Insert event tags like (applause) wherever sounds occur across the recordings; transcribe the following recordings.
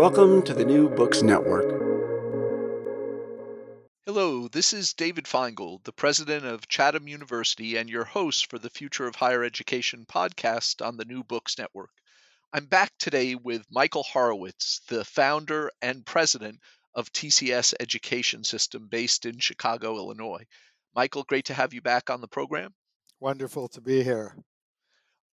Welcome to the New Books Network. Hello, this is David Finegold, the president of Chatham University and your host for the Future of Higher Education podcast on the New Books Network. I'm back today with Michael Horowitz, the founder and president of TCS Education System based in Chicago, Illinois. Michael, great to have you back on the program. Wonderful to be here.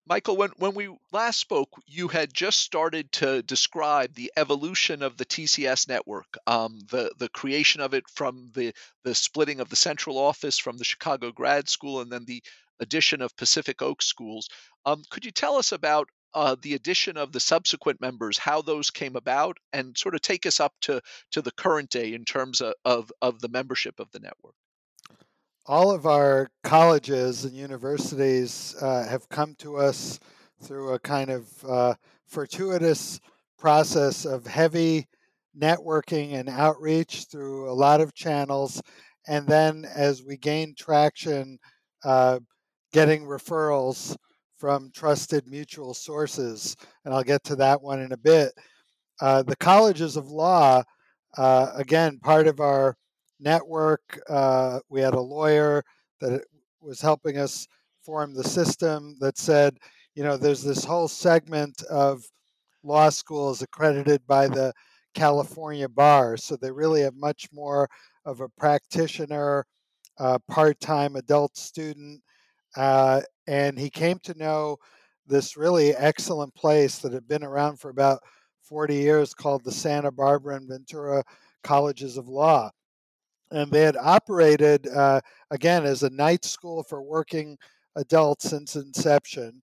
Michael, when, when we last spoke, you had just started to describe the evolution of the TCS network, um, the the creation of it from the the splitting of the central office from the Chicago Grad School, and then the addition of Pacific Oak schools. Um, could you tell us about uh, the addition of the subsequent members, how those came about, and sort of take us up to to the current day in terms of of, of the membership of the network? All of our colleges and universities uh, have come to us through a kind of uh, fortuitous process of heavy networking and outreach through a lot of channels. And then as we gain traction, uh, getting referrals from trusted mutual sources. And I'll get to that one in a bit. Uh, the colleges of law, uh, again, part of our network. Uh, we had a lawyer that was helping us form the system that said, you know, there's this whole segment of law schools accredited by the California bar, so they really have much more of a practitioner, uh, part-time adult student, uh, and he came to know this really excellent place that had been around for about 40 years called the Santa Barbara and Ventura Colleges of Law and they had operated uh, again as a night school for working adults since inception.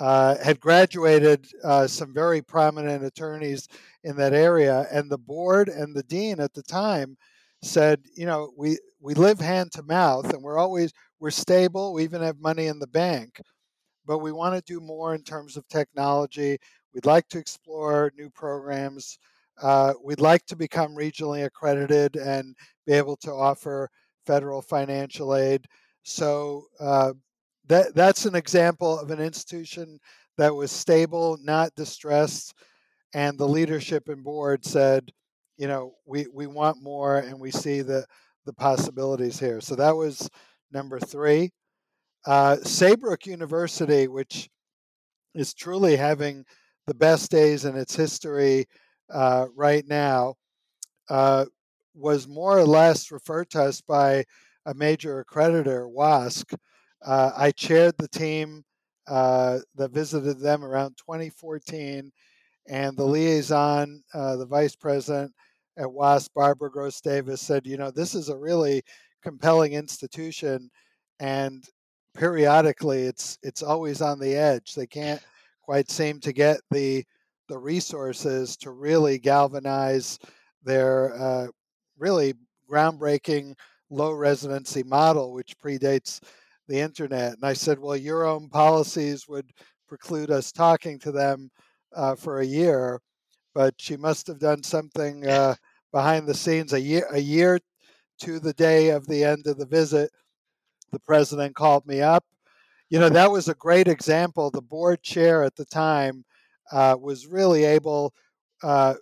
Uh, had graduated uh, some very prominent attorneys in that area, and the board and the dean at the time said, you know, we we live hand to mouth, and we're always we're stable. We even have money in the bank, but we want to do more in terms of technology. We'd like to explore new programs. Uh, we'd like to become regionally accredited and be able to offer federal financial aid. So uh, that that's an example of an institution that was stable, not distressed, and the leadership and board said, you know, we we want more, and we see the the possibilities here. So that was number three. Uh, Saybrook University, which is truly having the best days in its history uh, right now, uh, was more or less referred to us by a major accreditor, WASC. Uh, I chaired the team uh, that visited them around 2014, and the liaison, uh, the vice president at WASC, Barbara Gross Davis, said, You know, this is a really compelling institution, and periodically it's it's always on the edge. They can't quite seem to get the the resources to really galvanize their uh, really groundbreaking low residency model, which predates the internet. And I said, well, your own policies would preclude us talking to them uh, for a year, but she must have done something uh, behind the scenes. A year, a year to the day of the end of the visit, the president called me up. You know, that was a great example. The board chair at the time uh, was really able uh,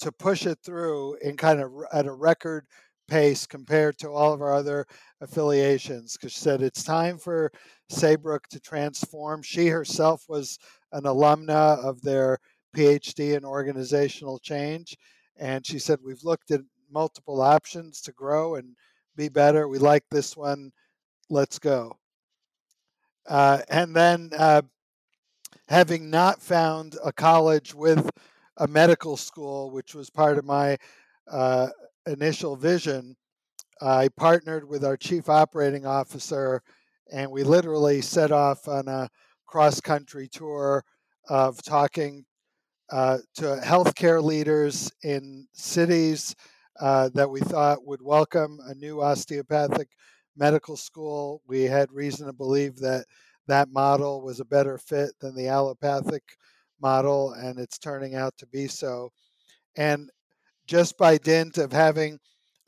to push it through in kind of at a record pace compared to all of our other affiliations because she said it's time for Saybrook to transform. She herself was an alumna of their PhD in organizational change. And she said, We've looked at multiple options to grow and be better. We like this one. Let's go. Uh, and then, uh, having not found a college with a medical school, which was part of my uh, initial vision, I partnered with our chief operating officer and we literally set off on a cross country tour of talking uh, to healthcare leaders in cities uh, that we thought would welcome a new osteopathic medical school. We had reason to believe that that model was a better fit than the allopathic model, and it's turning out to be so. And just by dint of having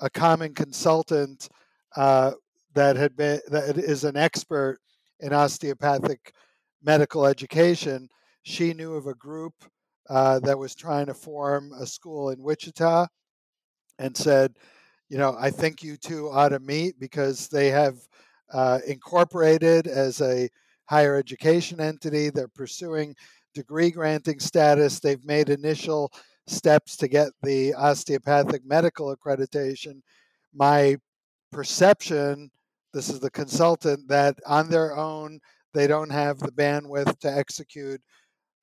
a common consultant uh, that had been that is an expert in osteopathic medical education, she knew of a group uh, that was trying to form a school in Wichita, and said, you know, I think you two ought to meet because they have uh, incorporated as a higher education entity. They're pursuing degree granting status. They've made initial steps to get the osteopathic medical accreditation. My perception, this is the consultant, that on their own, they don't have the bandwidth to execute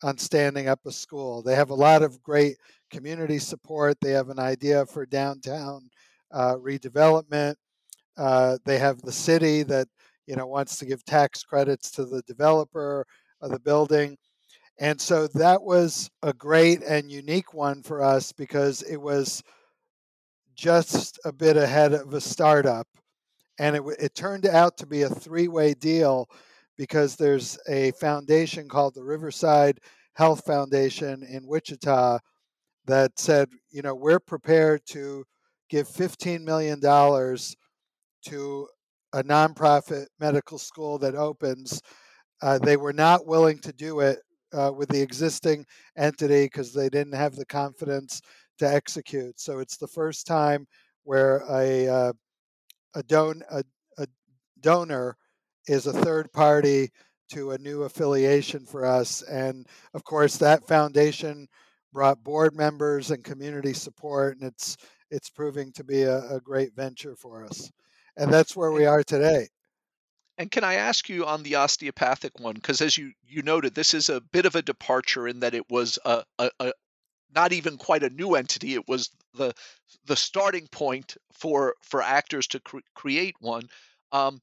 on standing up a school. They have a lot of great community support. They have an idea for downtown uh, redevelopment. Uh, they have the city that you know wants to give tax credits to the developer of the building. And so that was a great and unique one for us because it was just a bit ahead of a startup. And it, it turned out to be a three way deal because there's a foundation called the Riverside Health Foundation in Wichita that said, you know, we're prepared to give $15 million to a nonprofit medical school that opens. Uh, they were not willing to do it uh, with the existing entity because they didn't have the confidence to execute. So it's the first time where a uh, a, don- a, a donor is a third party to a new affiliation for us, and of course that foundation brought board members and community support, and it's it's proving to be a, a great venture for us, and that's where we are today. And can I ask you on the osteopathic one? Because as you you noted, this is a bit of a departure in that it was a, a, a not even quite a new entity. It was the the starting point for for actors to cre- create one. Um,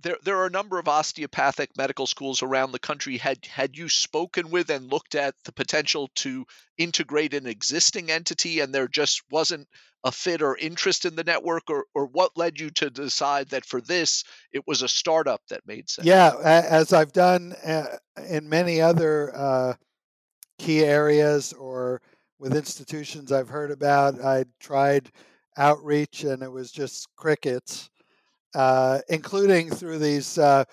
there there are a number of osteopathic medical schools around the country. Had had you spoken with and looked at the potential to integrate an existing entity, and there just wasn't a fit or interest in the network, or or what led you to decide that for this it was a startup that made sense? Yeah, as I've done uh, in many other uh, key areas or with institutions I've heard about, I tried outreach and it was just crickets uh, including through these uh,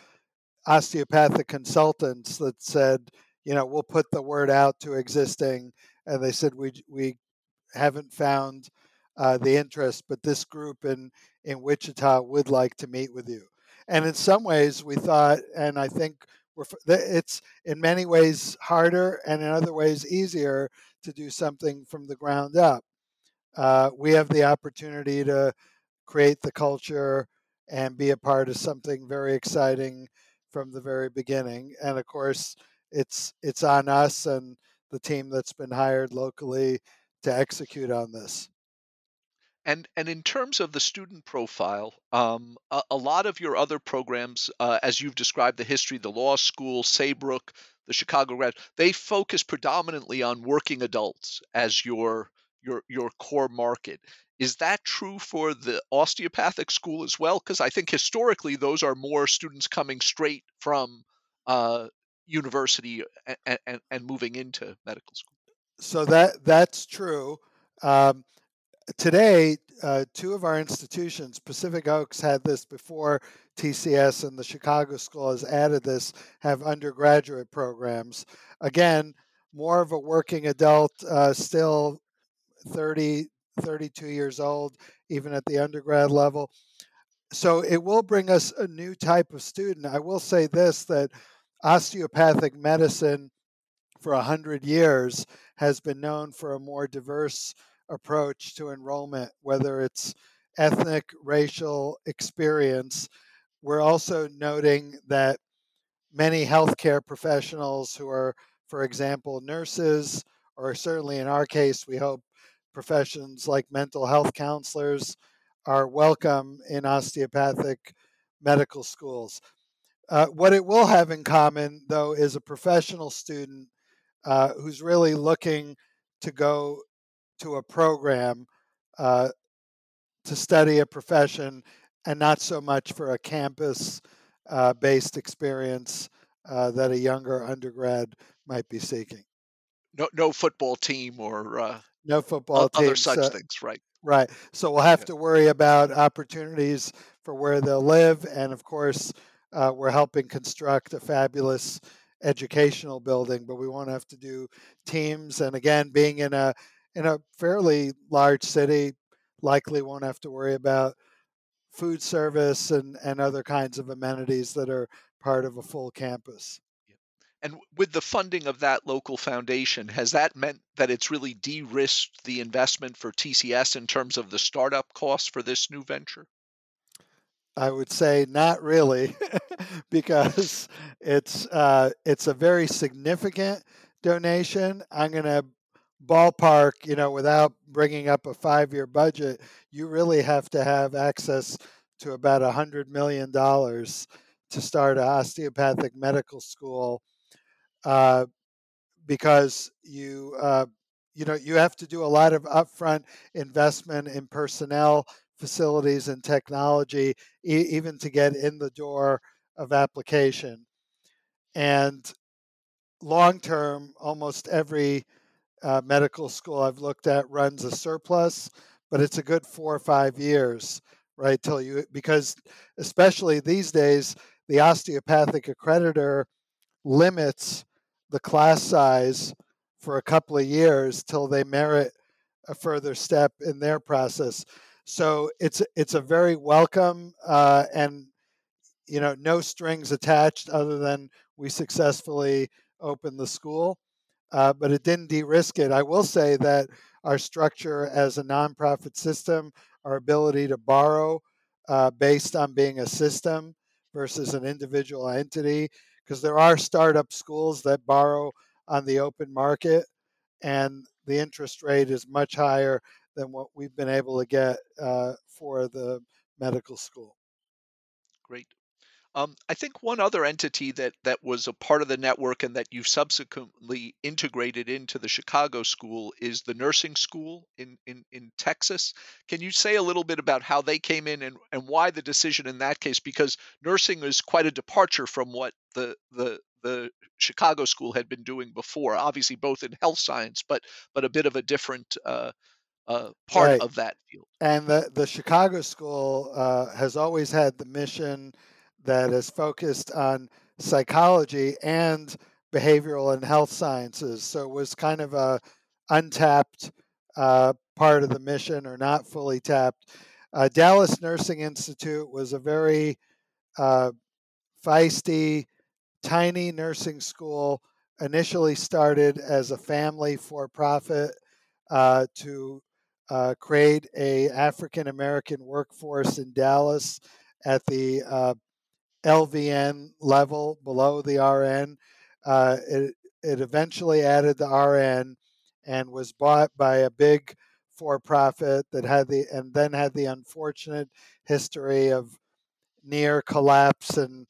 osteopathic consultants that said, you know, we'll put the word out to existing, and they said we we haven't found uh, the interest, but this group in in Wichita would like to meet with you. And in some ways, we thought, and I think we're it's in many ways harder, and in other ways easier to do something from the ground up. Uh, we have the opportunity to create the culture and be a part of something very exciting from the very beginning. And of course, it's it's on us and the team that's been hired locally to execute on this. And and in terms of the student profile, um, a, a, lot of your other programs, uh, as you've described the history, the law school, Saybrook, the Chicago grad, they focus predominantly on working adults as your your your core market. Is that true for the osteopathic school as well? Because I think historically those are more students coming straight from uh, university and, and, and, moving into medical school. So that that's true. Um, today, uh, two of our institutions, Pacific Oaks had this before TCS, and the Chicago School has added this, have undergraduate programs. Again, more of a working adult, uh, still 30, 32 years old, even at the undergrad level. So it will bring us a new type of student. I will say this that osteopathic medicine for 100 years has been known for a more diverse approach to enrollment, whether it's ethnic, racial experience. We're also noting that many healthcare professionals who are, for example, nurses, or certainly in our case, we hope professions like mental health counselors are welcome in osteopathic medical schools. Uh, what it will have in common, though, is a professional student uh, who's really looking to go to a program uh, to study a profession and not so much for a campus uh, based experience uh, that a younger undergrad might be seeking. No, no football team or uh, no football other teams, such things, right? Right. So we'll have to worry about opportunities for where they'll live, and of course, uh, we're helping construct a fabulous educational building, but we won't have to do teams. And again, being in a in a fairly large city, likely won't have to worry about food service and, and other kinds of amenities that are part of a full campus. And with the funding of that local foundation, has that meant that it's really de risked the investment for TCS in terms of the startup costs for this new venture? I would say not really, (laughs) because it's uh, it's a very significant donation. I'm going to ballpark, you know, without bringing up a five-year budget, you really have to have access to about a hundred million dollars to start an osteopathic medical school, uh, because you uh, you know you have to do a lot of upfront investment in personnel facilities and technology, e- even to get in the door of application. And long term, almost every uh, medical school I've looked at runs a surplus, but it's a good four or five years, right? Till you, because especially these days, the osteopathic accreditor limits the class size for a couple of years till they merit a further step in their process. So it's it's a very welcome uh, and you know no strings attached other than we successfully opened the school, uh, but it didn't de-risk it. I will say that our structure as a nonprofit system, our ability to borrow uh, based on being a system versus an individual entity, because there are startup schools that borrow on the open market, and the interest rate is much higher than what we've been able to get uh, for the medical school. Great. Um, I think one other entity that that was a part of the network and that you've subsequently integrated into the Chicago school is the nursing school in, in, in Texas. Can you say a little bit about how they came in and, and why the decision in that case? Because nursing is quite a departure from what the the the Chicago school had been doing before. Obviously, both in health science, but but a bit of a different uh, uh, part right. of that field. And the, the Chicago School uh, has always had the mission that is focused on psychology and behavioral and health sciences. So it was kind of a untapped uh, part of the mission or not fully tapped. Uh, Dallas Nursing Institute was a very uh, feisty, tiny nursing school, initially started as a family for profit uh, to uh, create a African American workforce in Dallas at the uh, LVN level below the RN. Uh, it, it eventually added the RN and was bought by a big for-profit that had the and then had the unfortunate history of near collapse and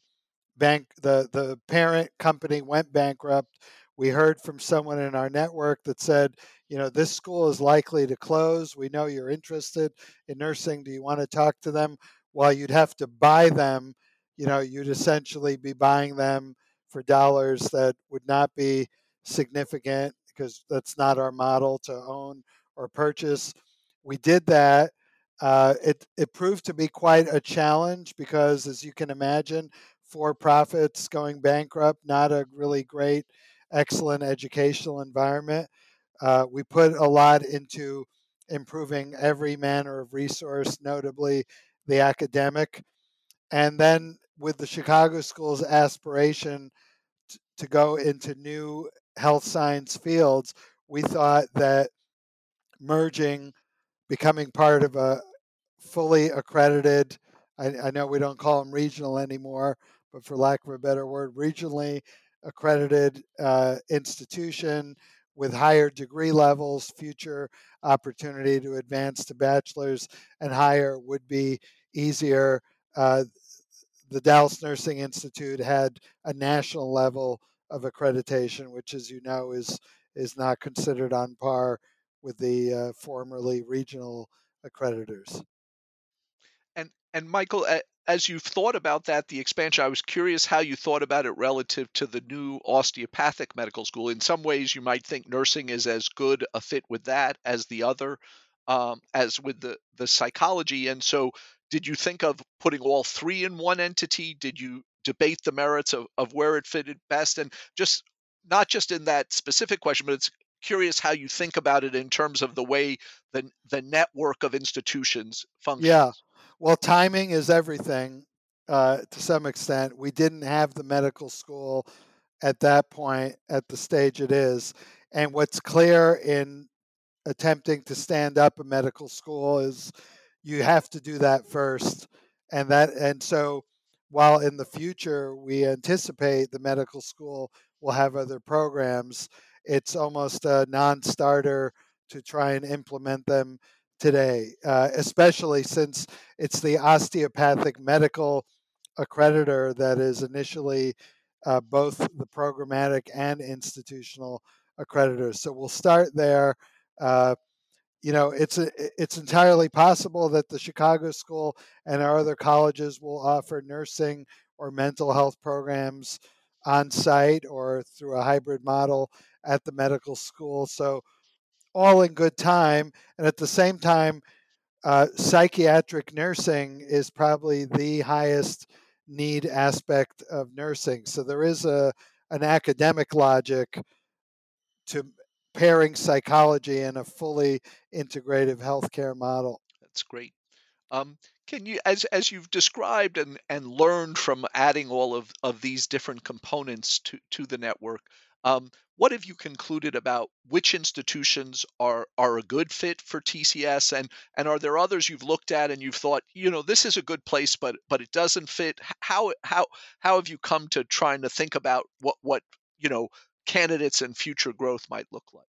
bank the the parent company went bankrupt we heard from someone in our network that said you know, this school is likely to close. We know you're interested in nursing. Do you want to talk to them? Well, you'd have to buy them. You know, you'd essentially be buying them for dollars that would not be significant because that's not our model to own or purchase. We did that. Uh, it it proved to be quite a challenge because, as you can imagine, for profits going bankrupt, not a really great, excellent educational environment. Uh, we put a lot into improving every manner of resource, notably the academic. And then with the Chicago School's aspiration to go into new health science fields, we thought that merging, becoming part of a fully accredited, I, I know we don't call them regional anymore, but for lack of a better word, regionally accredited uh, institution with higher degree levels, future opportunity to advance to bachelor's and higher would be easier. Uh, the Dallas Nursing Institute had a national level of accreditation, which, as you know, is is not considered on par with the uh, formerly regional accreditors. And and Michael, as you've thought about that, the expansion, I was curious how you thought about it relative to the new osteopathic medical school. In some ways, you might think nursing is as good a fit with that as the other, um, as with the the psychology. And so, did you think of putting all three in one entity? Did you debate the merits of, of where it fitted best? And just not just in that specific question, but it's curious how you think about it in terms of the way the the network of institutions functions. Yeah. Well, timing is everything uh, to some extent. We didn't have the medical school at that point at the stage it is. And what's clear in attempting to stand up a medical school is you have to do that first. And that and so while in the future we anticipate the medical school will have other programs, it's almost a non-starter to try and implement them today, uh, especially since it's the osteopathic medical accreditor that is initially uh, both the programmatic and institutional accreditors. So we'll start there. Uh, you know, it's a, it's entirely possible that the Chicago School and our other colleges will offer nursing or mental health programs on site or through a hybrid model at the medical school. So all in good time. And at the same time, uh, psychiatric nursing is probably the highest need aspect of nursing. So there is a an academic logic to pairing psychology in a fully integrative healthcare model. That's great. Um, can you, as as you've described and and learned from adding all of of these different components to to the network, um, what have you concluded about which institutions are are a good fit for TCS, and and are there others you've looked at and you've thought, you know, this is a good place, but but it doesn't fit? How how how have you come to trying to think about what what you know candidates and future growth might look like?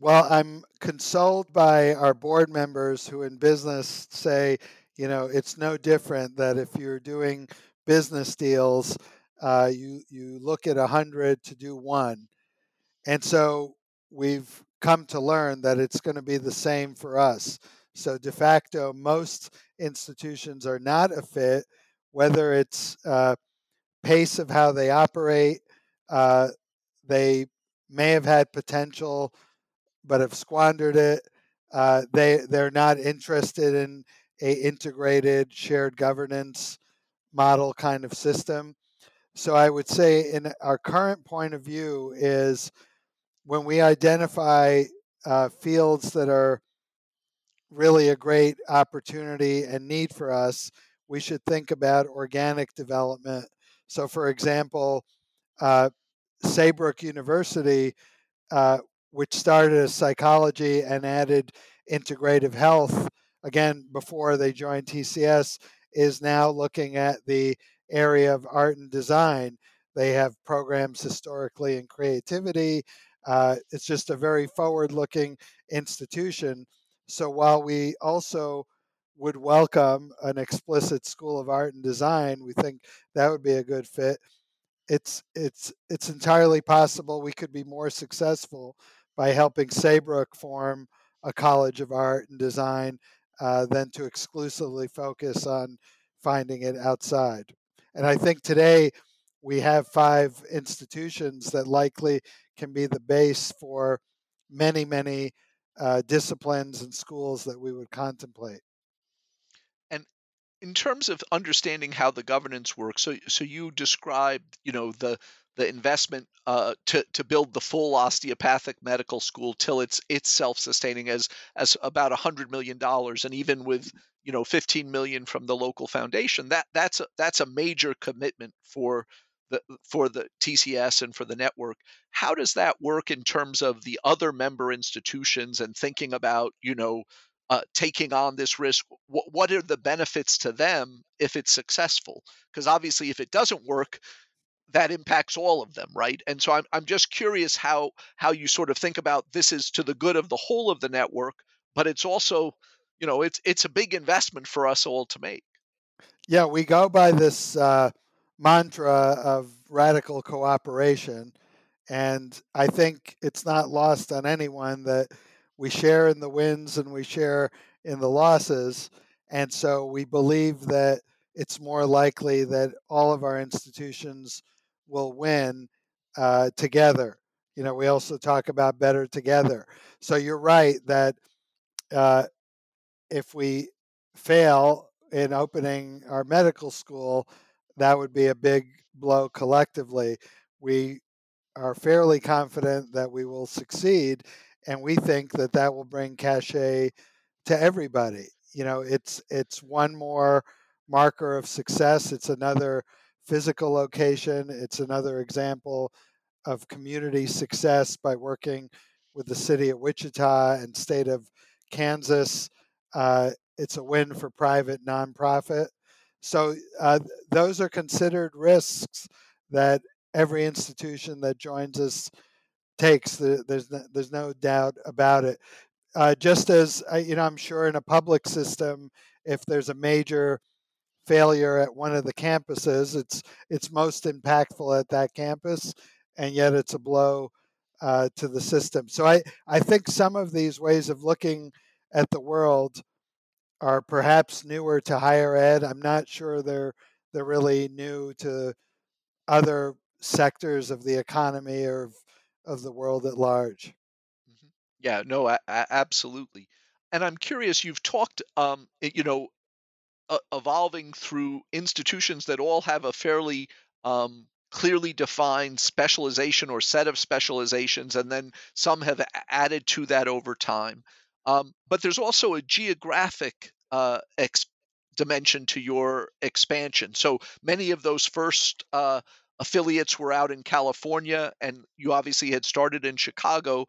Well, I'm consoled by our board members who in business say, you know, it's no different that if you're doing business deals uh, you you look at a hundred to do one, and so we've come to learn that it's going to be the same for us. So de facto, most institutions are not a fit, whether it's uh, pace of how they operate. Uh, they may have had potential, but have squandered it. Uh, they they're not interested in a integrated shared governance model kind of system. So I would say, in our current point of view, is when we identify uh, fields that are really a great opportunity and need for us, we should think about organic development. So, for example, uh, Saybrook University, uh, which started as psychology and added integrative health, again, before they joined TCS, is now looking at the area of art and design. They have programs historically in creativity. Uh, it's just a very forward looking institution. So while we also would welcome an explicit school of art and design, we think that would be a good fit. It's it's it's entirely possible we could be more successful by helping Saybrook form a college of art and design uh, than to exclusively focus on finding it outside. And I think today we have five institutions that likely can be the base for many, many uh, disciplines and schools that we would contemplate. In terms of understanding how the governance works, so so you described, you know, the the investment uh, to to build the full osteopathic medical school till it's it's self sustaining as as about a hundred million dollars, and even with you know 15 million from the local foundation, that that's a, that's a major commitment for the for the TCS and for the network. How does that work in terms of the other member institutions and thinking about you know uh, taking on this risk? What, what are the benefits to them if it's successful? Because obviously, if it doesn't work, that impacts all of them, right? And so I'm I'm just curious how how you sort of think about this is to the good of the whole of the network, but it's also, you know, it's it's a big investment for us all to make. Yeah, we go by this uh, mantra of radical cooperation, and I think it's not lost on anyone that we share in the wins and we share in the losses, and so we believe that it's more likely that all of our institutions will win uh, together. You know, we also talk about better together. So you're right that uh, if we fail in opening our medical school, that would be a big blow collectively. We are fairly confident that we will succeed, and we think that that will bring cachet to everybody. You know, it's it's one more marker of success. It's another physical location. It's another example of community success by working with the city of Wichita and state of Kansas. Uh, it's a win for private nonprofit. So uh, those are considered risks that every institution that joins us takes. There's no, there's no doubt about it. Uh, just as uh, you know, I'm sure in a public system, if there's a major failure at one of the campuses. It's it's most impactful at that campus, and yet it's a blow uh, to the system. So I I think some of these ways of looking at the world are perhaps newer to higher ed. I'm not sure they're they're really new to other sectors of the economy or of, the world at large. Mm-hmm. Yeah, no, absolutely. And I'm curious. You've talked, um, you know, uh, evolving through institutions that all have a fairly um, clearly defined specialization or set of specializations, and then some have added to that over time. Um, but there's also a geographic uh, ex- dimension to your expansion. So many of those first uh, affiliates were out in California, and you obviously had started in Chicago.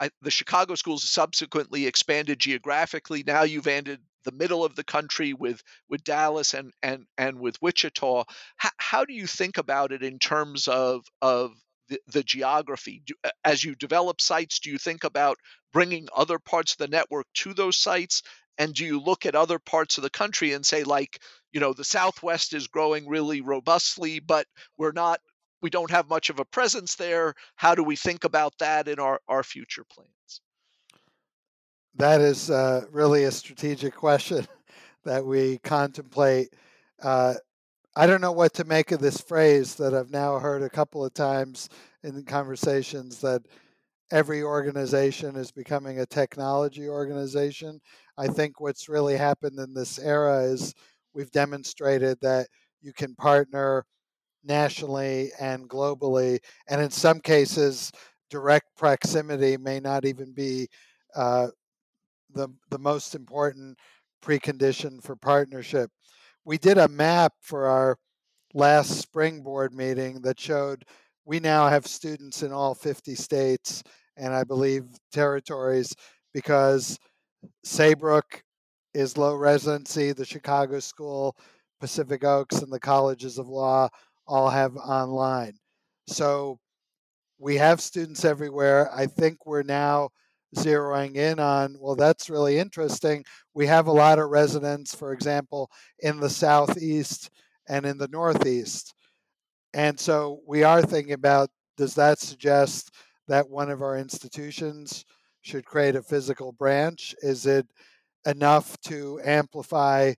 I, the Chicago schools subsequently expanded geographically. Now you've ended the middle of the country with with Dallas and and and with Wichita. How, how do you think about it in terms of of the, the geography? Do, as you develop sites, do you think about bringing other parts of the network to those sites? And do you look at other parts of the country and say, like, you know, the Southwest is growing really robustly, but we're not we don't have much of a presence there. How do we think about that in our, our future plans? That is uh, really a strategic question (laughs) that we contemplate. Uh, I don't know what to make of this phrase that I've now heard a couple of times in conversations that every organization is becoming a technology organization. I think what's really happened in this era is we've demonstrated that you can partner nationally and globally, and in some cases, direct proximity may not even be uh, the the most important precondition for partnership. We did a map for our last spring board meeting that showed we now have students in all 50 states and I believe territories because Saybrook is low residency, the Chicago School, Pacific Oaks, and the colleges of law all have online. So we have students everywhere. I think we're now zeroing in on, well, that's really interesting. We have a lot of residents, for example, in the Southeast and in the Northeast. And so we are thinking about does that suggest that one of our institutions should create a physical branch? Is it enough to amplify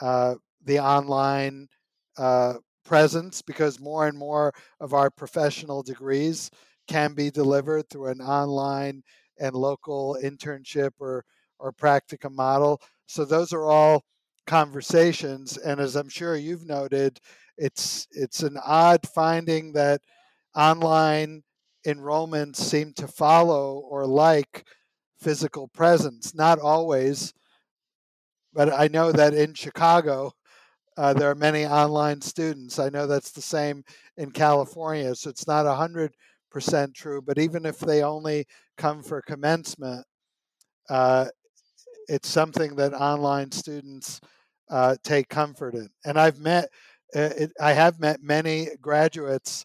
uh, the online uh, presence because more and more of our professional degrees can be delivered through an online and local internship or or practicum model. So those are all conversations and as I'm sure you've noted it's it's an odd finding that online enrollments seem to follow or like physical presence. Not always, but I know that in Chicago, uh, there are many online students. I know that's the same in California, so it's not 100% true, but even if they only come for commencement, uh, it's something that online students uh, take comfort in. And I've met, uh, it, I have met many graduates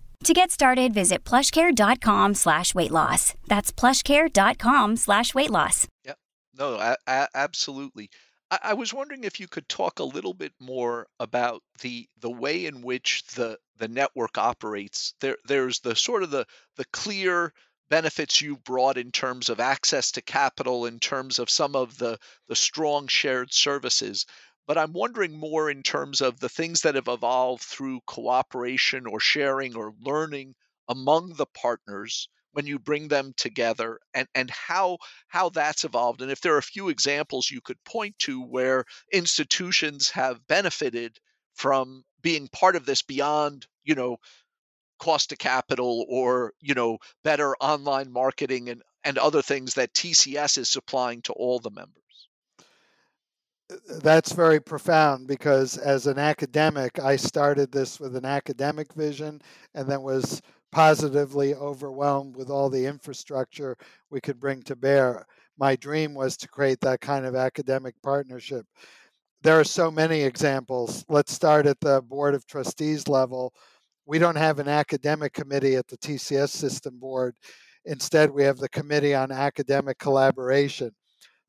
To get started, visit plushcare.com slash weight loss. That's plushcare.com slash weight loss. Yeah, no, a- a- absolutely. I-, I was wondering if you could talk a little bit more about the the way in which the the network operates. There there's the sort of the the clear benefits you've brought in terms of access to capital, in terms of some of the the strong shared services but I'm wondering more in terms of the things that have evolved through cooperation or sharing or learning among the partners when you bring them together and, and how how that's evolved. And if there are a few examples you could point to where institutions have benefited from being part of this beyond you know cost of capital or you know better online marketing and and other things that TCS is supplying to all the members that's very profound because as an academic, I started this with an academic vision and then was positively overwhelmed with all the infrastructure we could bring to bear. My dream was to create that kind of academic partnership. There are so many examples. Let's start at the Board of Trustees level. We don't have an academic committee at the TCS System Board. Instead, we have the Committee on Academic Collaboration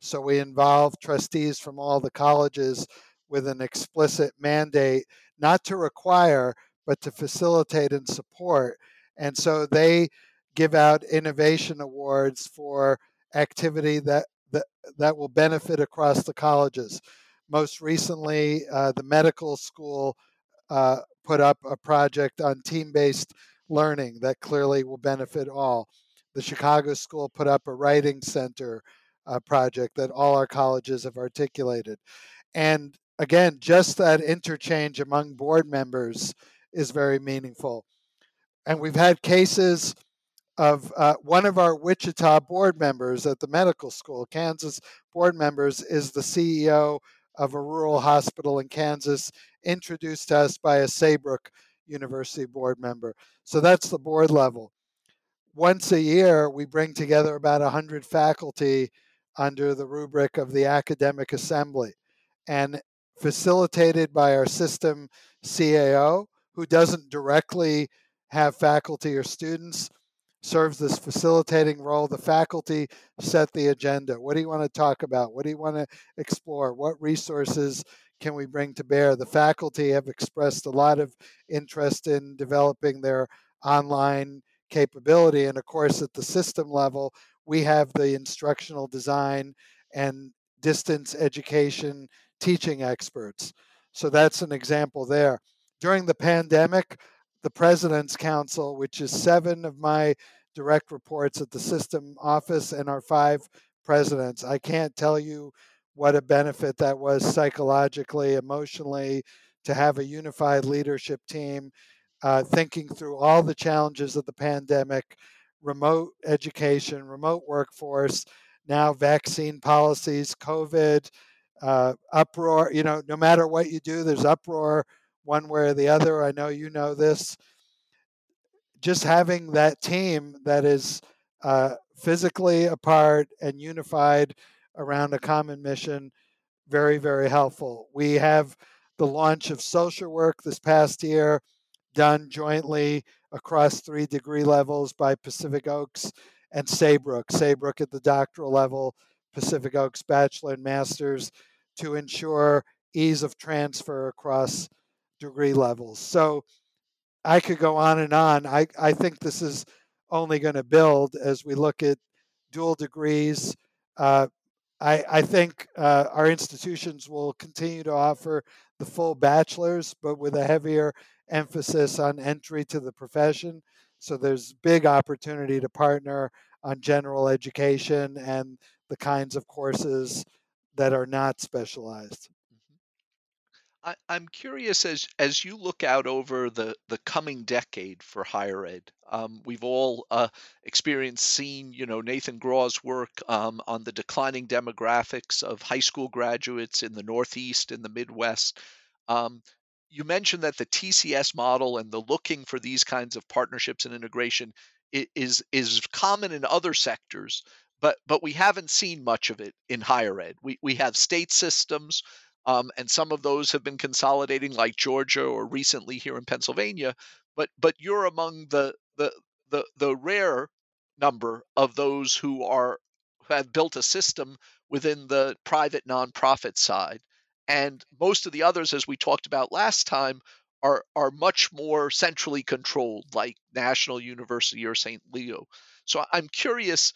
so we involve trustees from all the colleges with an explicit mandate, not to require, but to facilitate and support. And so they give out innovation awards for activity that, that, that will benefit across the colleges. Most recently, uh, the medical school uh, put up a project on team based learning that clearly will benefit all. The Chicago School put up a writing center uh, project that all our colleges have articulated. And again, just that interchange among board members is very meaningful. And we've had cases of uh, one of our Wichita board members at the medical school, Kansas board members, is the CEO of a rural hospital in Kansas, introduced to us by a Saybrook University board member. So that's the board level. Once a year, we bring together about 100 faculty under the rubric of the Academic Assembly and facilitated by our system CAO, who doesn't directly have faculty or students, serves this facilitating role. The faculty set the agenda. What do you want to talk about? What do you want to explore? What resources can we bring to bear? The faculty have expressed a lot of interest in developing their online capability. And of course, at the system level, we have the instructional design and distance education teaching experts. So that's an example there. During the pandemic, the President's Council, which is seven of my direct reports at the system office and our five presidents, I can't tell you what a benefit that was psychologically, emotionally, to have a unified leadership team uh, thinking through all the challenges of the pandemic, remote education, remote workforce, now vaccine policies, COVID, uh, uproar. You know, no matter what you do, there's uproar one way or the other. I know you know this. Just having that team that is uh, physically apart and unified around a common mission, very, very helpful. We have the launch of social work this past year, done jointly across three degree levels by Pacific Oaks and Saybrook. Saybrook at the doctoral level, Pacific Oaks bachelor and master's to ensure ease of transfer across degree levels. So I could go on and on. I, I think this is only going to build as we look at dual degrees. Uh, I, I, think uh, our institutions will continue to offer the full bachelor's, but with a heavier emphasis on entry to the profession. So there's big opportunity to partner on general education and the kinds of courses that are not specialized. I, I'm curious as as you look out over the the coming decade for higher ed. Um, we've all uh, experienced, seen, you know, Nathan Grawe's work um, on the declining demographics of high school graduates in the Northeast and the Midwest. Um, you mentioned that the TCS model and the looking for these kinds of partnerships and integration is is common in other sectors, but but we haven't seen much of it in higher ed. We we have state systems um, and some of those have been consolidating, like Georgia or recently here in Pennsylvania. But but you're among the the the, the rare number of those who are who have built a system within the private nonprofit side. And most of the others, as we talked about last time, are are much more centrally controlled, like National University or St. Leo. So I'm curious,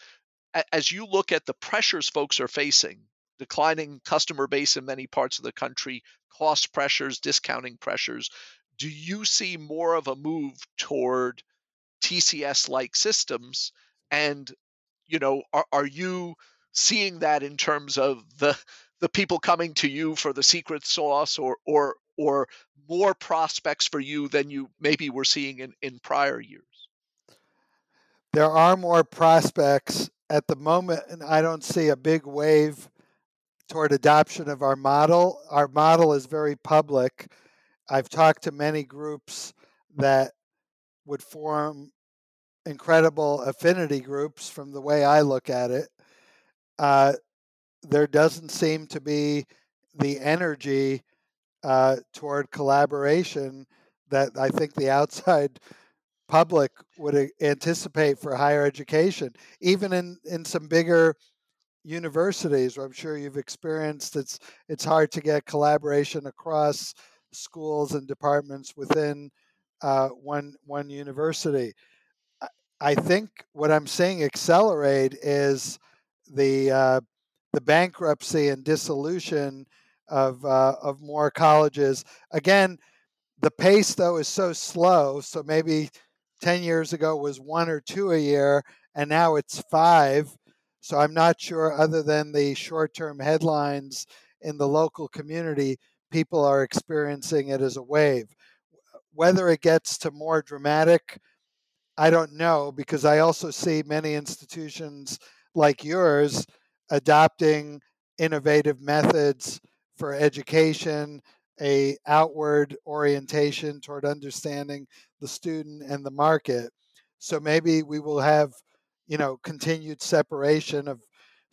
as you look at the pressures folks are facing, declining customer base in many parts of the country, cost pressures, discounting pressures. Do you see more of a move toward TCS like systems? And, you know, are, are you seeing that in terms of the the people coming to you for the secret sauce or or or more prospects for you than you maybe were seeing in, in prior years? There are more prospects at the moment, and I don't see a big wave toward adoption of our model. Our model is very public. I've talked to many groups that would form incredible affinity groups from the way I look at it. Uh, there doesn't seem to be the energy uh, toward collaboration that I think the outside (laughs) public would anticipate for higher education, even in, in some bigger universities, I'm sure you've experienced, it's it's hard to get collaboration across schools and departments within uh, one one university. I think what I'm seeing accelerate is the uh, the bankruptcy and dissolution of uh, of more colleges. Again, the pace though is so slow. So maybe ten years ago was one or two a year, and now it's five. So I'm not sure, other than the short term headlines in the local community, people are experiencing it as a wave. Whether it gets to more dramatic, I don't know, because I also see many institutions like yours adopting innovative methods for education, a outward orientation toward understanding the student and the market. So maybe we will have you know, continued separation of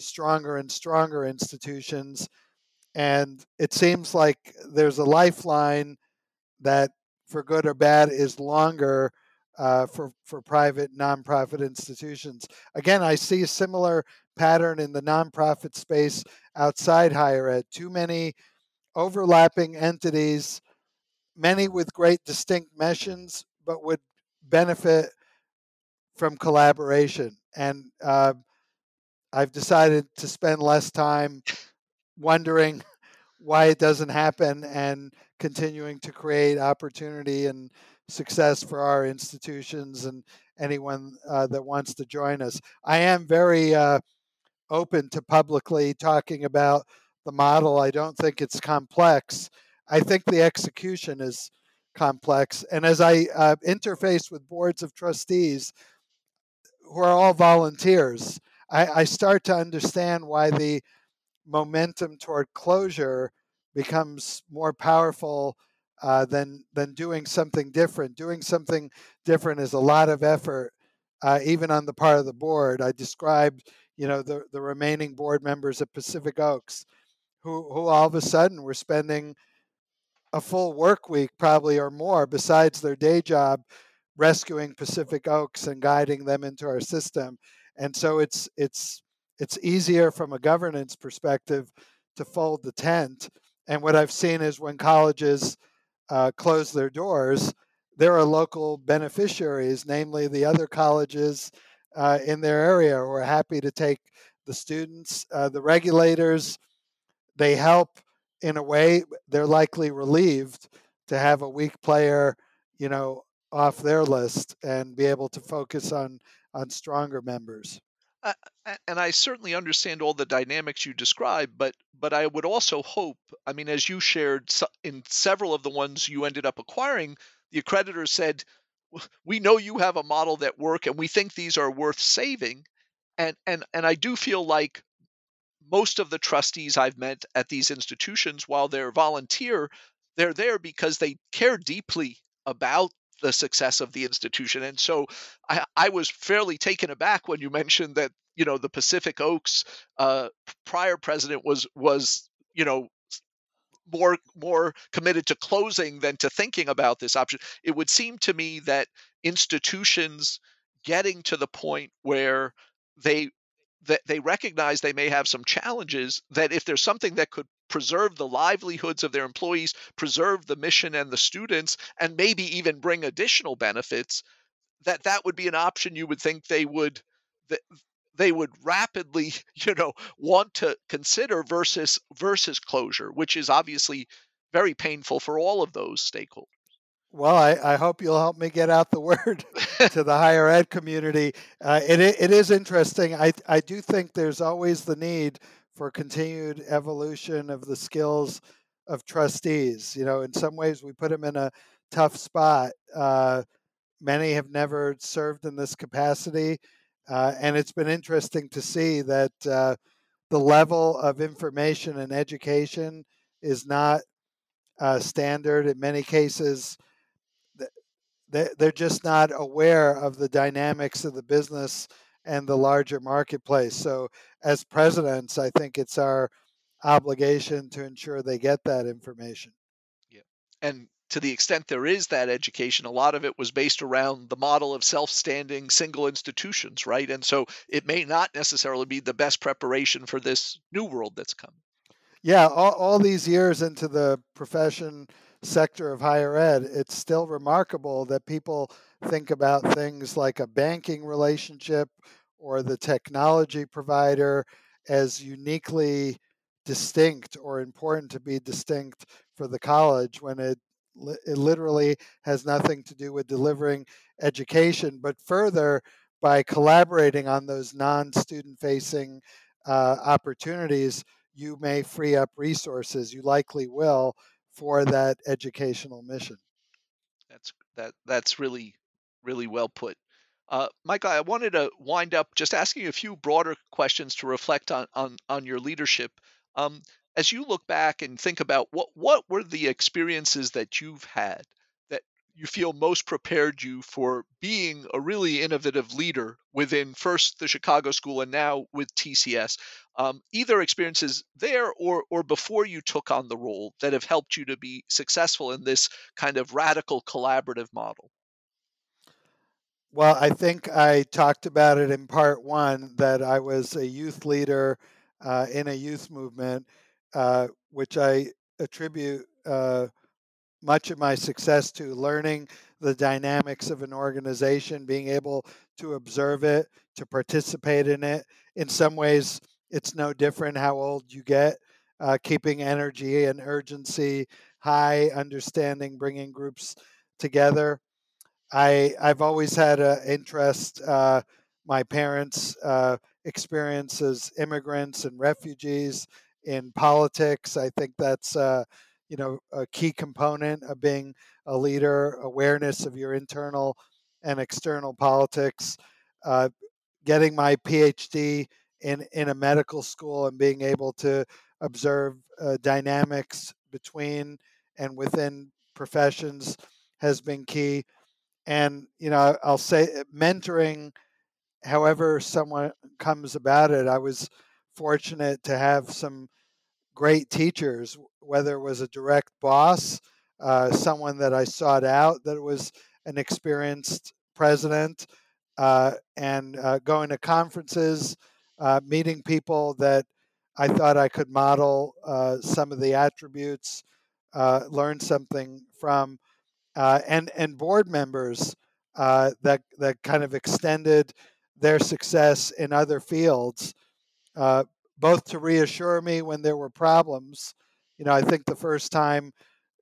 stronger and stronger institutions. And it seems like there's a lifeline that, for good or bad, is longer uh, for, for private nonprofit institutions. Again, I see similar pattern in the nonprofit space outside higher ed. Too many overlapping entities, many with great distinct missions, but would benefit from collaboration and uh, I've decided to spend less time wondering (laughs) why it doesn't happen and continuing to create opportunity and success for our institutions and anyone uh, that wants to join us. I am very uh, open to publicly talking about the model. I don't think it's complex. I think the execution is complex. And as I uh, interface with boards of trustees who are all volunteers, I, I start to understand why the momentum toward closure becomes more powerful uh, than than doing something different. Doing something different is a lot of effort, uh, even on the part of the board. I described, you know, the the remaining board members of Pacific Oaks, who who all of a sudden were spending a full work week, probably or more, besides their day job, rescuing Pacific Oaks and guiding them into our system. And so it's it's it's easier from a governance perspective to fold the tent. And what I've seen is when colleges uh, close their doors, there are local beneficiaries, namely the other colleges uh, in their area, who are happy to take the students. Uh, the regulators, they help in a way. They're likely relieved to have a weak player, you know, off their list and be able to focus on on stronger members. Uh, and I certainly understand all the dynamics you described, but but I would also hope. I mean, as you shared in several of the ones you ended up acquiring, the accreditors said, "We know you have a model that work, and we think these are worth saving." And and and I do feel like most of the trustees I've met at these institutions, while they're volunteer, they're there because they care deeply about the success of the institution. And so I, I, was fairly taken aback when you mentioned that you know the Pacific Oaks uh, prior president was was you know more more committed to closing than to thinking about this option. It would seem to me that institutions getting to the point where they that they recognize they may have some challenges that if there's something that could preserve the livelihoods of their employees, preserve the mission and the students, and maybe even bring additional benefits, that that would be an option you would think they would that they would rapidly, (laughs) you know, want to consider versus versus closure, which is obviously very painful for all of those stakeholders. Well, I, I, hope you'll help me get out the (laughs) word to the higher ed community. Uh, it, it is interesting. I, I do think there's always the need for continued evolution of the skills of trustees. You know, in some ways, we put them in a tough spot. Uh, many have never served in this capacity. Uh, and it's been interesting to see that uh, the level of information and education is not uh, standard. In many cases, they're just not aware of the dynamics of the business and the larger marketplace. So, as presidents, I think it's our obligation to ensure they get that information. Yeah. And to the extent there is that education, a lot of it was based around the model of self standing single institutions, right? And so it may not necessarily be the best preparation for this new world that's come. Yeah, all, all these years into the profession sector of higher ed, it's still remarkable that people think about things like a banking relationship or the technology provider as uniquely distinct or important to be distinct for the college when it it literally has nothing to do with delivering education, but further by collaborating on those non-student facing uh, opportunities, you may free up resources. You likely will for that educational mission. That's that. That's really really well put. Uh, Michael, I wanted to wind up just asking a few broader questions to reflect on on, on your leadership. Um, as you look back and think about what what were the experiences that you've had that you feel most prepared you for being a really innovative leader within first the Chicago School and now with TCS, um, either experiences there or or before you took on the role that have helped you to be successful in this kind of radical collaborative model. Well, I think I talked about it in part one that I was a youth leader uh, in a youth movement uh, which I attribute uh, much of my success to learning the dynamics of an organization, being able to observe it, to participate in it. In some ways, it's no different how old you get, uh, keeping energy and urgency high, understanding, bringing groups together. I, I've always had an interest. Uh, my parents' uh, experience as immigrants and refugees in politics. I think that's uh, you know, a key component of being a leader, awareness of your internal and external politics, uh, getting my PhD in, in a medical school and being able to observe uh, dynamics between and within professions has been key. And, you know, I'll say mentoring, however someone comes about it, I was fortunate to have some great teachers, whether it was a direct boss, uh, someone that I sought out that was an experienced president, uh, and uh, going to conferences, uh, meeting people that I thought I could model uh, some of the attributes, uh, learn something from, and and board members that that kind of extended their success in other fields uh, both to reassure me when there were problems. You know, I think the first time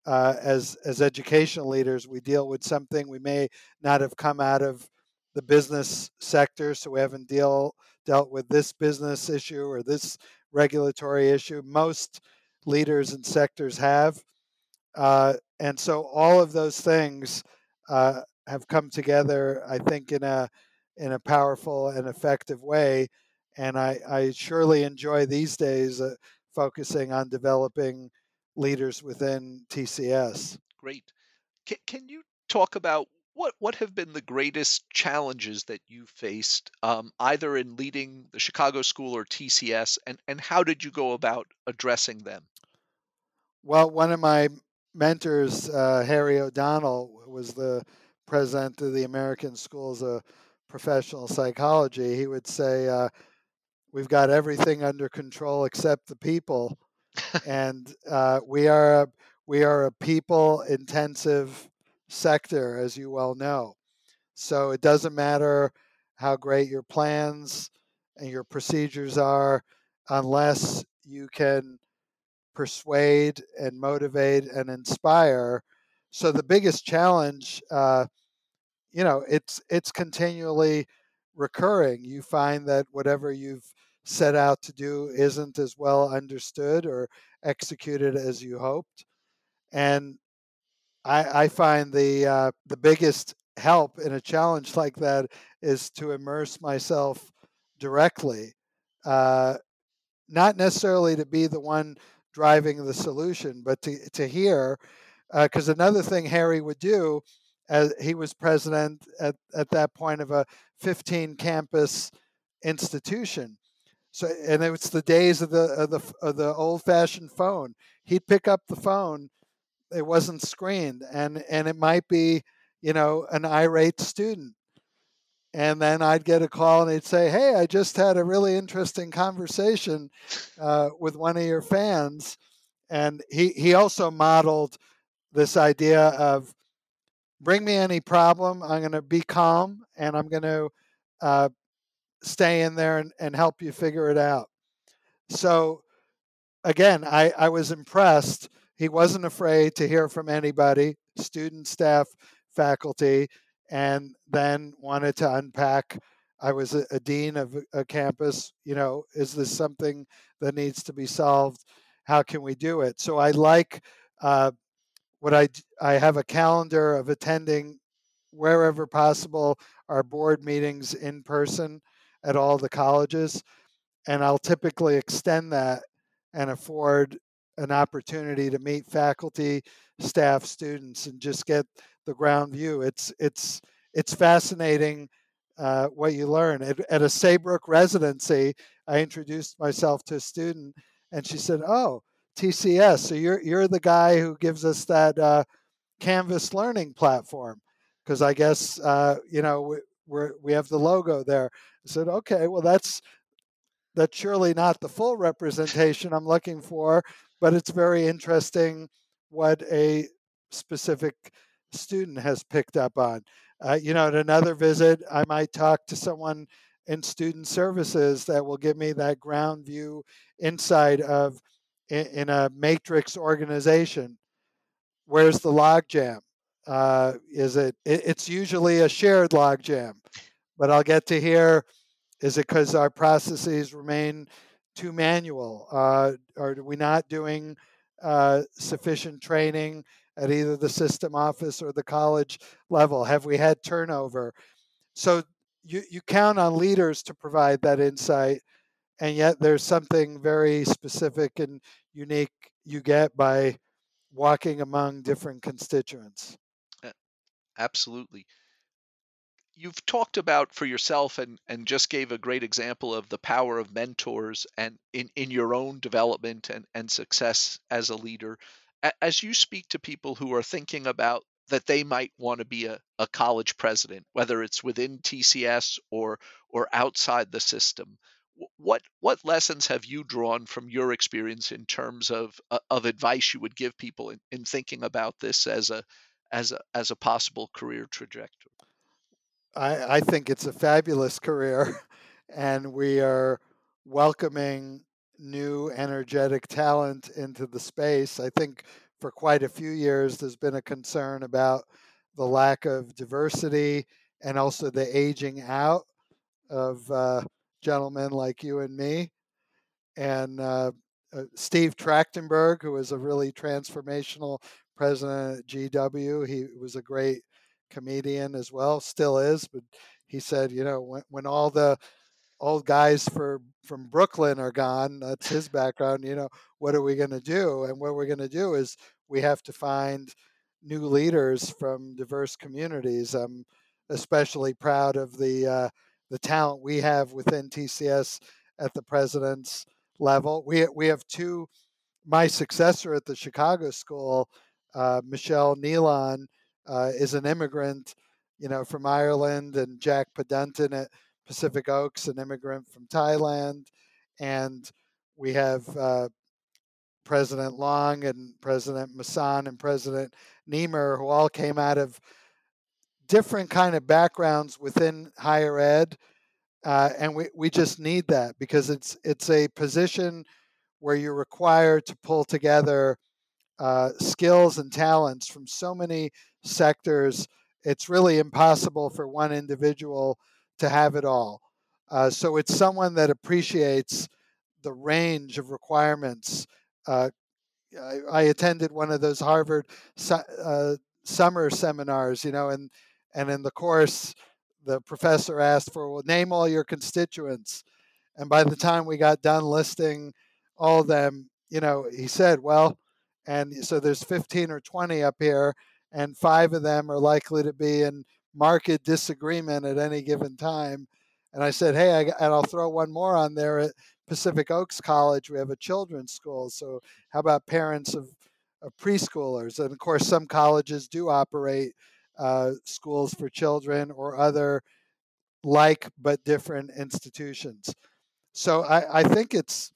uh, as as education leaders we deal with something we may not have come out of the business sector, so we haven't deal dealt with this business issue or this regulatory issue. Most leaders and sectors have, uh, and so all of those things uh, have come together. I think in a in a powerful and effective way and I, I surely enjoy these days uh, focusing on developing leaders within TCS. Great. Can, can you talk about what what have been the greatest challenges that you faced, um, either in leading the Chicago School or TCS, and and how did you go about addressing them? Well, one of my mentors, uh, Harry O'Donnell, was the president of the American Schools of Professional Psychology. He would say. Uh, we've got everything under control except the people, (laughs) and uh, we are a, we are a people intensive sector, as you well know. So it doesn't matter how great your plans and your procedures are, unless you can persuade and motivate and inspire. So the biggest challenge, uh, you know, it's it's continually recurring. You find that whatever you've set out to do isn't as well understood or executed as you hoped. And I, I find the uh, the biggest help in a challenge like that is to immerse myself directly, uh, not necessarily to be the one driving the solution, but to to hear. Because uh, another thing Harry would do, as he was president at, at that point of a 15 campus institution, so, and it was the days of the of the of the old-fashioned phone. He'd pick up the phone; it wasn't screened, and and it might be, you know, an irate student. And then I'd get a call, and he'd say, "Hey, I just had a really interesting conversation uh, with one of your fans." And he he also modeled this idea of bring me any problem. I'm going to be calm, and I'm going to uh, stay in there and, and help you figure it out. So, again, I, I was impressed. He wasn't afraid to hear from anybody, student, staff, faculty, and then wanted to unpack. I was a, a dean of a, campus. You know, is this something that needs to be solved? How can we do it? So I like uh, what I I have a calendar of attending wherever possible our board meetings in person at all the colleges. And I'll typically extend that and afford an opportunity to meet faculty, staff, students, and just get the ground view. It's it's it's fascinating uh, what you learn. At, at, a Saybrook residency, I introduced myself to a student, and she said, "Oh, TCS. So you're you're the guy who gives us that uh, Canvas learning platform." Because I guess uh, you know we we have the logo there. I said, okay, well, that's that's surely not the full representation I'm looking for, but it's very interesting what a specific student has picked up on. Uh, you know, at another visit, I might talk to someone in student services that will give me that ground view insight of in, in a matrix organization. Where's the logjam? Uh, is it, it? It's usually a shared logjam but I'll get to hear is it because our processes remain too manual? Uh, are we not doing uh, sufficient training at either the system office or the college level? Have we had turnover? So you, you count on leaders to provide that insight, and yet there's something very specific and unique you get by walking among different constituents. Absolutely. You've talked about for yourself and, and just gave a great example of the power of mentors and in, in your own development and, and success as a leader. As you speak to people who are thinking about that they might want to be a, a college president, whether it's within TCS or or outside the system, what what lessons have you drawn from your experience in terms of uh, of advice you would give people in, in thinking about this as a as a as a possible career trajectory? I, I think it's a fabulous career, (laughs) and we are welcoming new energetic talent into the space. I think for quite a few years there's been a concern about the lack of diversity and also the aging out of uh, gentlemen like you and me. And uh, uh, Steve Trachtenberg, who is a really transformational president GW, he was a great comedian as well, still is. But he said, you know, when, when all the old guys for from Brooklyn are gone, that's his background. You know, what are we going to do? And what we're going to do is we have to find new leaders from diverse communities. I'm especially proud of the uh, the talent we have within TCS at the president's level. We we have two. My successor at the Chicago School, uh, Michele Nealon, uh, is an immigrant, you know, from Ireland, and Jack Pedunton at Pacific Oaks, an immigrant from Thailand, and we have uh, President Long and President Masson and President Niemer, who all came out of different kind of backgrounds within higher ed, uh, and we, we just need that because it's it's a position where you're required to pull together uh, skills and talents from so many sectors. It's really impossible for one individual to have it all. Uh, so it's someone that appreciates the range of requirements. Uh, I, I, attended one of those Harvard su- uh, summer seminars, you know, and and in the course, the professor asked for, "Well, name all your constituents," and by the time we got done listing all of them, you know, he said, "Well," and so there's 15 or 20 up here, and five of them are likely to be in market disagreement at any given time. And I said, hey, I, and I'll throw one more on there at Pacific Oaks College. We have a children's school. So how about parents of, of preschoolers? And of course, some colleges do operate uh, schools for children or other like but different institutions. So I, I think it's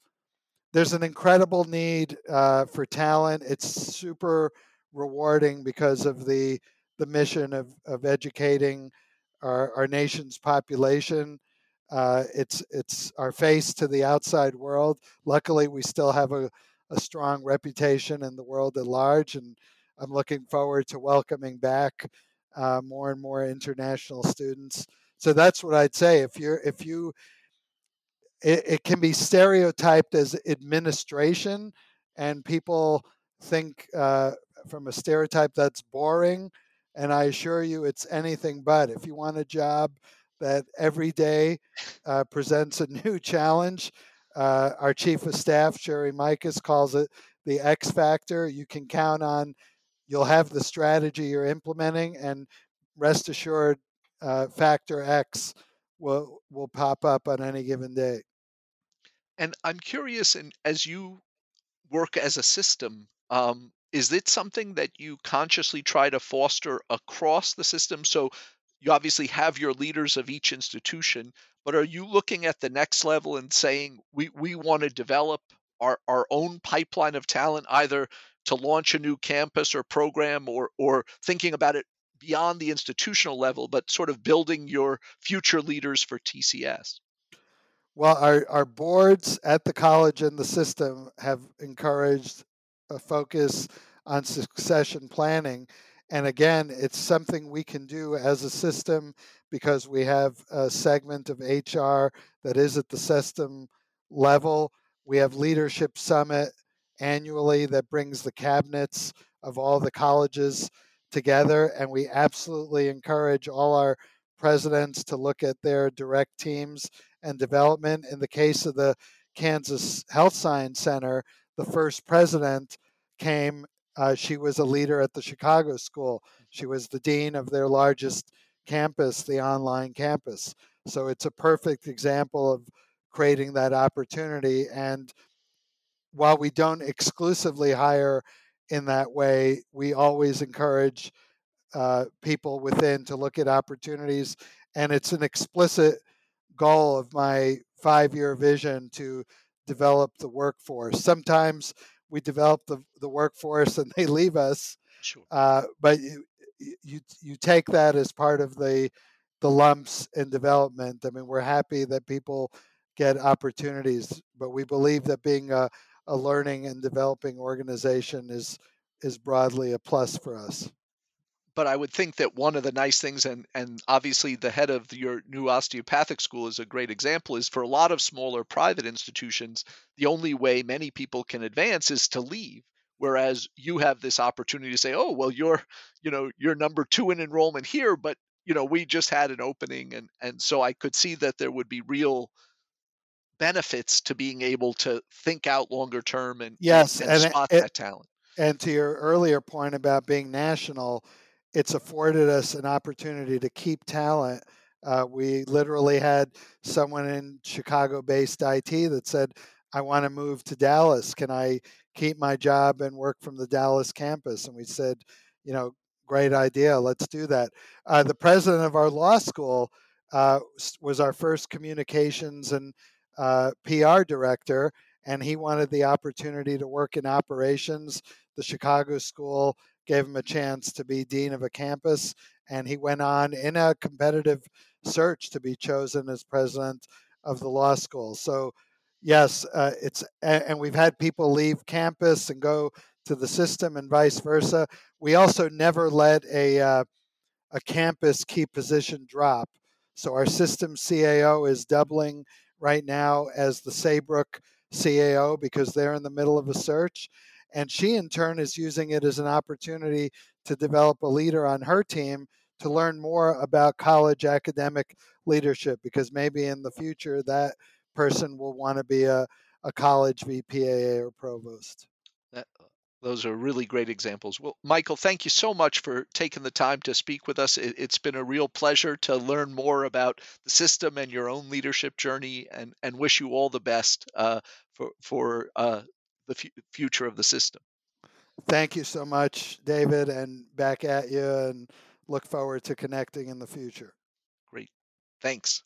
there's an incredible need uh, for talent. It's super rewarding because of the the mission of, of educating our, our nation's population. Uh, it's it's our face to the outside world. Luckily, we still have a, a strong reputation in the world at large, and I'm looking forward to welcoming back uh, more and more international students. So that's what I'd say. If you're if you it, it can be stereotyped as administration, and people think uh, from a stereotype that's boring and I assure you it's anything but. If you want a job that every day uh, presents a (laughs) new challenge, uh, our chief of staff, Sherry Mikus, calls it the X factor. You can count on you'll have the strategy you're implementing, and rest assured, uh, factor X will will pop up on any given day. And I'm curious, and as you work as a system, um, is it something that you consciously try to foster across the system? So you obviously have your leaders of each institution, but are you looking at the next level and saying we, we want to develop our, our own pipeline of talent, either to launch a new campus or program or or thinking about it beyond the institutional level, but sort of building your future leaders for TCS? Well, our, our boards at the college and the system have encouraged a focus on succession planning. And again, it's something we can do as a system because we have a segment of HR that is at the system level. We have Leadership Summit annually that brings the cabinets of all the colleges together. And we absolutely encourage all our presidents to look at their direct teams and development. In the case of the Kansas Health Science Center, the first president came. Uh, she was a leader at the Chicago School. She was the dean of their largest campus, the online campus. So it's a perfect example of creating that opportunity. And while we don't exclusively hire in that way, we always encourage uh, people within to look at opportunities. And it's an explicit goal of my five year vision to develop the workforce. Sometimes we develop the, the workforce and they leave us. Sure. Uh, but you, you you take that as part of the the lumps in development. I mean, we're happy that people get opportunities, but we believe that being a, a learning and developing organization is is broadly a plus for us but I would think that one of the nice things, and and obviously the head of your new osteopathic school is a great example, is for a lot of smaller private institutions, the only way many people can advance is to leave. Whereas you have this opportunity to say, oh well, you're you know you're number two in enrollment here, but you know we just had an opening, and and so I could see that there would be real benefits to being able to think out longer term and yes, and, and spot it, that talent. And to your earlier point about being national, it's afforded us an opportunity to keep talent. Uh, we literally had someone in Chicago based IT that said, I want to move to Dallas. Can I keep my job and work from the Dallas campus? And we said, you know, great idea. Let's do that. Uh, the president of our law school uh, was our first communications and uh, PR director, and he wanted the opportunity to work in operations. The Chicago school gave him a chance to be dean of a campus, and he went on in a competitive search to be chosen as president of the law school. So, yes, uh, it's and we've had people leave campus and go to the system, and vice versa. We also never let a uh, a campus key position drop. So our system CAO is doubling right now as the Saybrook CAO because they're in the middle of a search. And she, in turn, is using it as an opportunity to develop a leader on her team to learn more about college academic leadership because maybe in the future that person will want to be a, a college VPAA or provost. That, those are really great examples. Well, Michael, thank you so much for taking the time to speak with us. It, has been a real pleasure to learn more about the system and your own leadership journey, and, and wish you all the best uh, for for uh, the f- future of the system. Thank you so much, David, and back at you, and look forward to connecting in the future. Great. Thanks.